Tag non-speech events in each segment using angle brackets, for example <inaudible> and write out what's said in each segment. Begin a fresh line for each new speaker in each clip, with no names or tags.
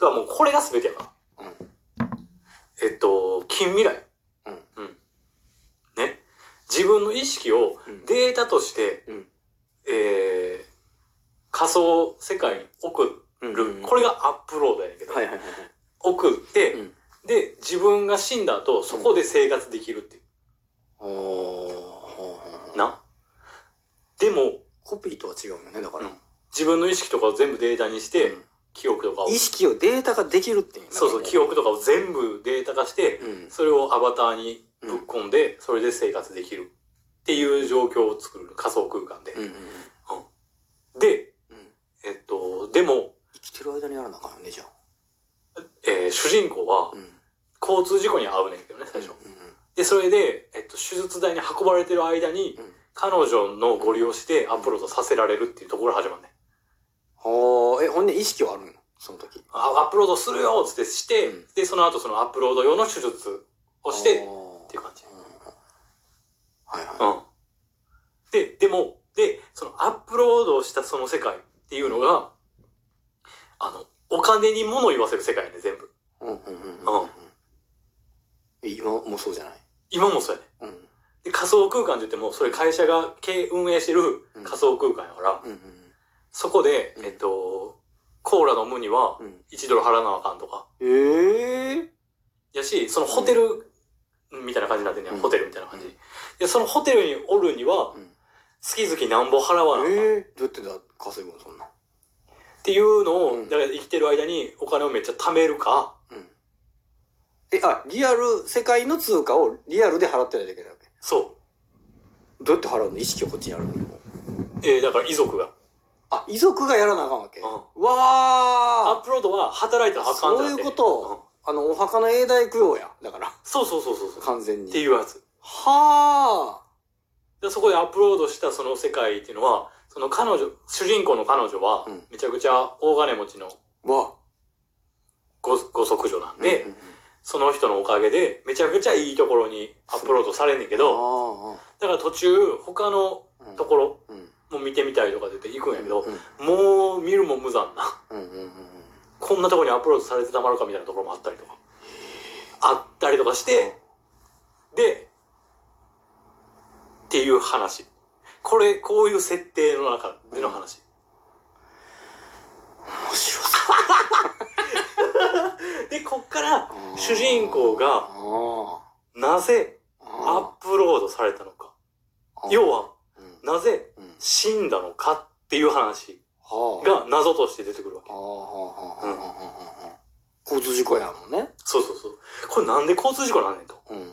てかもうこれが全てやから。えっと、近未来。
うん
うん。ね。自分の意識を
うん
データとして、
うん
えー、仮想世界に送る。
うんうん
これがアップロードやけど、
はいはいはいはい。
送って、
うん
で、自分が死んだ後、そこで生活できるっていう。
おー。
な。でも、
コピーとは違うよね、だから。
うん自分の意識とかを全部データにして、
うん
記憶とかを、
意識をデータ化できるっていうね
そうそう、記憶とかを全部データ化して、
うん。
それをアバターにぶっ込んで、それで生活できるっていう状況を作る仮想空間で。
うんうん
で、
うん。
えっと、でも、
生きてる間にやらなあかんよね、じゃあ。
えー主人公は
うん。
交通事故に遭うねんけどね、最初。
うん
で、それで、えっと、手術台に運ばれてる間に、
うん。
彼女のご利用してアップロードさせられるっていうところが始まるね
え、ほんで意識はあるの？その時。
あアップロードするよっつってして、
うん
で、その後そのアップロード用の手術をして、
っ
っていう感じ。
はいは
うん。で、でも、で、そのアップロードしたその世界っていうのが、あの、お金に物言わせる世界やね、全部。
い。うんうんうんうん。え今もそうじゃない？
今もそうやね。
うん。
で、仮想空間って言っても、それ会社が経営運営してる仮想空間やから、
うんうん
そこで、
うん
えっと、コーラ飲むには
うん。
1ドル払わなあかんとか。
ええ
やし、そのホテルみたいな感じになってんねん、
うん
ホテルみたいな感じ。で、そのホテルにおるには
うん、
月々何ぼ払わなあかん。
ええどうやってだ稼ぐのそんな。
っていうのを、
うん
だから生きてる間にお金をめっちゃ貯めるか、
うん。え、あ、リアル、世界の通貨をリアルで払ってないといけないわけ？
そ
どうやって払うの？意識をこっちにあるの？
う。えー、だから遺族が。
あ、遺族がやらなあかんわけ？
うん
わー
アップロードは働いたらあかんってなって
そういうことあの、お墓の永代供養や。だから、
そうそうそうそうそう。
完全に。
っていうやつ。
は
で、そこでアップロードしたその世界っていうのは、その彼女、主人公の彼女は
うん、
めちゃくちゃ大金持ちの
ー。わ。
ご、ご息女なんで、
うんうんうん
その人のおかげで、めちゃくちゃいいところにアップロードされんねんけど、
あ
だから途中、他の
あ、
ところ
うん。
も見てみたいとかで言って行くんやけど
う、ん
もう見るも無残な。こんなところにアップロードされてたまるかみたいなところもあったりとか。あったりとかして、で、っていう話。これ、こういう設定の中での話。
面白
で、こっから、
そう。
主人公が
あ
なぜ
あ
アップロードされたのか。要は、
うん
なぜ
うん
死んだのかっていう話
はあ
が謎として出てくるわけ
交通事故やもんね。
そうそうそう。これなんで交通事故なんねんと。
うん。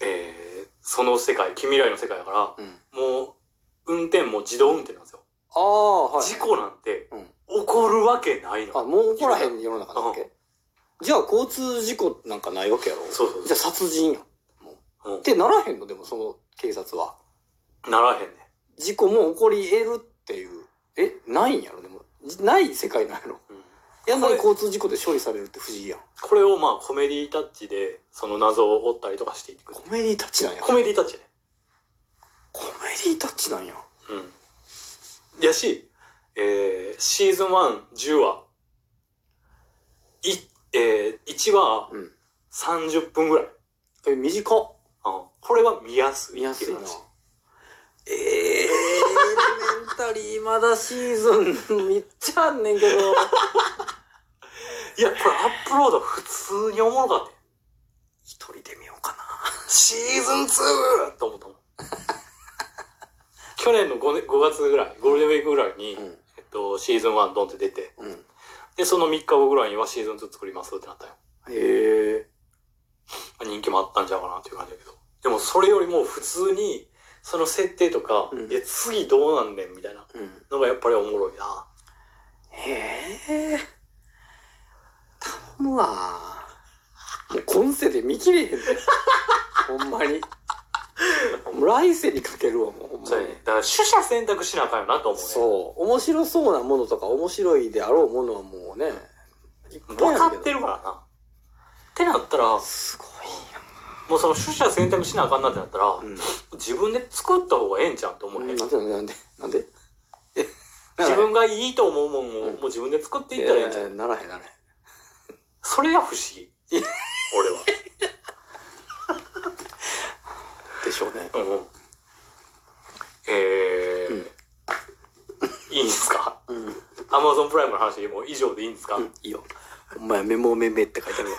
えー、その世界、近未来の世界だから、
うん。
もう、運転も自動運転なんですよ。
ああ、はい。
事故なんて
うん。
起こるわけないの。
あ、もう起こらへん世の中なわけ？じゃあ交通事故なんかないわけやろ
そうそう
じゃあ殺人やんってならへんの？でもその警察は。
ならへんね。
事故も起こり得るっていう。え、ないんやろ？でも。じない世界なんやろ？
うん
やんなに交通事故で処理されるって不思議やん。
これをまあコメディタッチで、その謎を追ったりとかしていく。
コメディタッチなんや。
コメディタッチね。
コメディタッチなんや。
うん。やし、えー、シーズン1、10話。い、えー、1話
うん。
30分ぐらい。
え、短っ。
うん。これは見やすい。
見やすいな。えー、エレメンタリーまだシーズンめっちゃあんねんけど。
いや、これアップロード普通におもろかったよ。
一人で見ようか
シーズン 2! と思ったもん。<laughs> 去年の 5, ね5月ぐらい、ゴールデンウィークぐらいに、
な。うん。
えっと、シーズン1ドンって出て、
うん。
で、その3日後ぐらいにはシーズン2作りますってなったよ。
へえ。
人気もあったんちゃうかなっていう感じだけど。でもそれよりも普通に、その設定とか、
うん
いや、次どうなんねんみたいな
うん。
のがやっぱりおもろいな。
へえ。頼むわ。もう今世で見切れへんで。<laughs> ほんまに。もう来世にかけるわ、もうほんまに。
だから取捨選択しなあかんよなと思うね。
そう。面白そうなものとか面白いであろうものはもうね。
分かってるからな。ってなったら、
すごい
もうその取捨選択しなあかんなってなったら、
な。うん。
自分で作った方がええんちゃうんと思うね。
なんでなんでなんで？なんで <laughs>
自分がいいと思うもんを、
うん
もう自分で作っていったらいいんじゃん。
いやならへんならへん。
それが不思議。<laughs> 俺は。
でしょうね。
うん。えー、
うん
いいんですか？
うん。
アマゾンプライムの話もう以上でいいんですか、
うん、いいよ。お前、メモメメって書いてあるわ。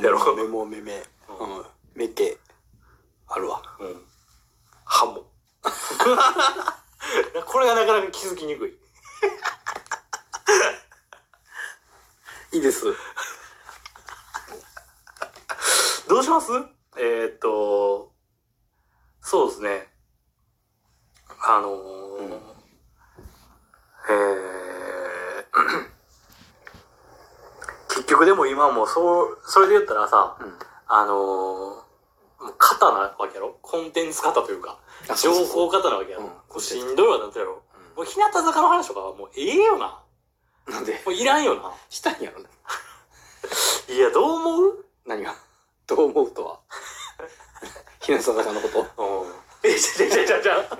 メ <laughs>
やろ
モメモメメ。うん。メケ。あるわ。
うん。ハモ。<laughs> これがなかなか気づきにくい。<laughs>
いいです。
どうします？えー、っと、そうですね。あのー
うん
えー、<clears throat> 結局でも今もうそう、それで言ったらさ、
うん。
あのー、もう型なわけやろ？コンテンツ型というか、
あ
情報型なわけやろ、
う
しんどいわなってやろ？もう日向坂の話とかはもうええよな。
なんで、
もういらんよな。
したんやろね。<laughs>
いや、どう思う？
何が？どう思うとは？<laughs> 日向坂のこと？
うん。え、ちゃちゃちゃちゃ。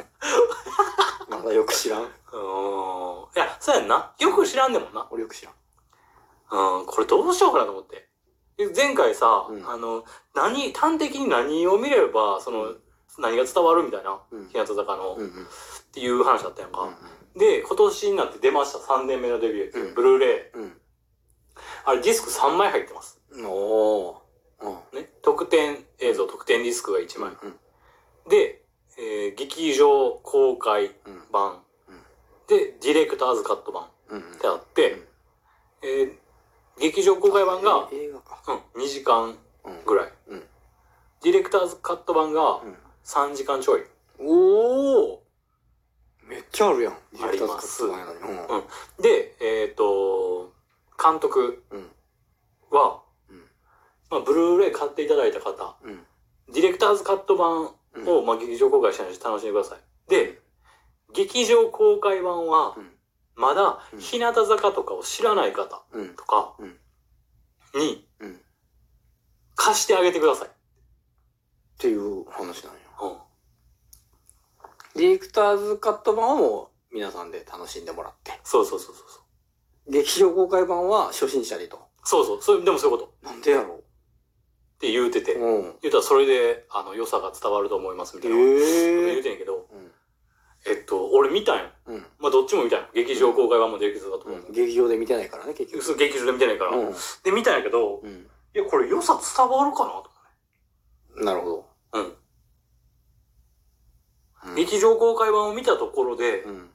まだよく知らん。
うん。いや、そうやんな。よく知らんでもんな。
俺よく知らん。
うん。これどうしようかなと思って。で前回さ、
うん
あの、何、端的に何を見れば、その、何が伝わるみたいな、
うん
日向坂の、っ
うんうん。
ていう話だったやんか。
うん
で、今年になって出ました。3年目のデビュー。
うん
ブルーレイ。
うん。
あれ、ディスク3枚入ってます。
うん。おー。うん。
ね。特典映像、特典ディスクが1枚。
うん。
で、えー劇場公開
うん。
版。
うん
で、ディレクターズカット版。
うん。
ってあって、
うん
えー劇場公開版が、
え映画か。
うん、2時間
うん。
ぐらい。
うん。
ディレクターズカット版が
うん。
3時間ちょい。
おおめっちゃあるやん。
あります
うん。
で、えっ、と、監督
うん。
は、
うん。
まあ、ブルーレイ買っていただいた方、
うん。
ディレクターズカット版
うん
を、まあ、劇場公開したので楽しんでください。で、劇場公開版は
う、ん。
まだ
うん
日向坂とかを知らない方
うん。
とか
うん
に
うん。っ
貸してあげてください。
ていう話なんや。
うん。
ディレクターズカット版はもう皆さんで楽しんでもらって。
そうそうそうそうそう。
劇場公開版は初心者にと。
そうそう。それでもそういうこと。
なんでやろ
って言うてて。
ううん。
言うたらそれで、あの、良さが伝わると思いますみたいな。言う
え
てんやけど、
うん。
えっと、俺見たんよ。
うん。
まあ、どっちも見たんよ。劇場公開版もディレクターだと思う。
劇場で見てないからね、結局。
そう劇場で見てないから。
うん。
で、見たんやけど、
うん。
いや、これ良さ伝わるかなと
なるほど。
思う
ん
うん。劇場公開版を見たところで、
うん。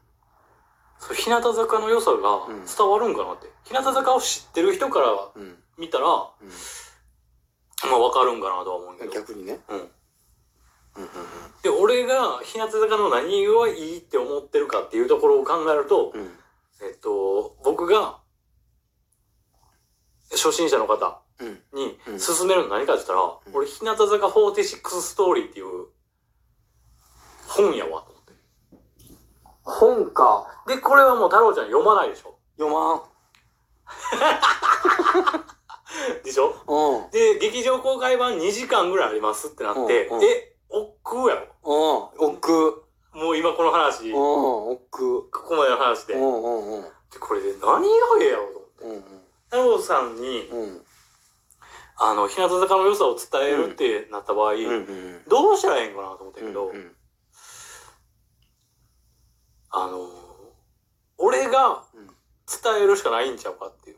そう日向坂の良さが
うん
伝わるんかなって。日向坂を知ってる人から
うん。
見たら、
うん。
まあわかるんかなとは思うけど。
逆にね。
うん。
うん。うん。
で、俺が日向坂の何がいいって思ってるかっていうところを考えると、
うん。
えっと、僕が、初心者の方
うん。
に
うん
勧めるの何かって言ったら、
ん
俺、日向坂46ストーリーっていう本やわ、と思って。
本か。
で、これはもう太郎ちゃん読まないでしょ
読まん。<laughs>
でしょ？
うん。
で、劇場公開版2時間ぐらいありますってなって、
うんうん
え、億劫やろ
うん。奥。
もう今この話、
うん。
こ
奥。
こまでの話で。で
うん。うん。うん。
これで何がええやろと思って。
うん。
太郎さんに、
うん。
あの、日向坂の良さを伝えるってなった場合。どうしたらええんかなと思ったけど、
うん。
あのー俺が
うん
伝えるしかないんちゃうかっていう。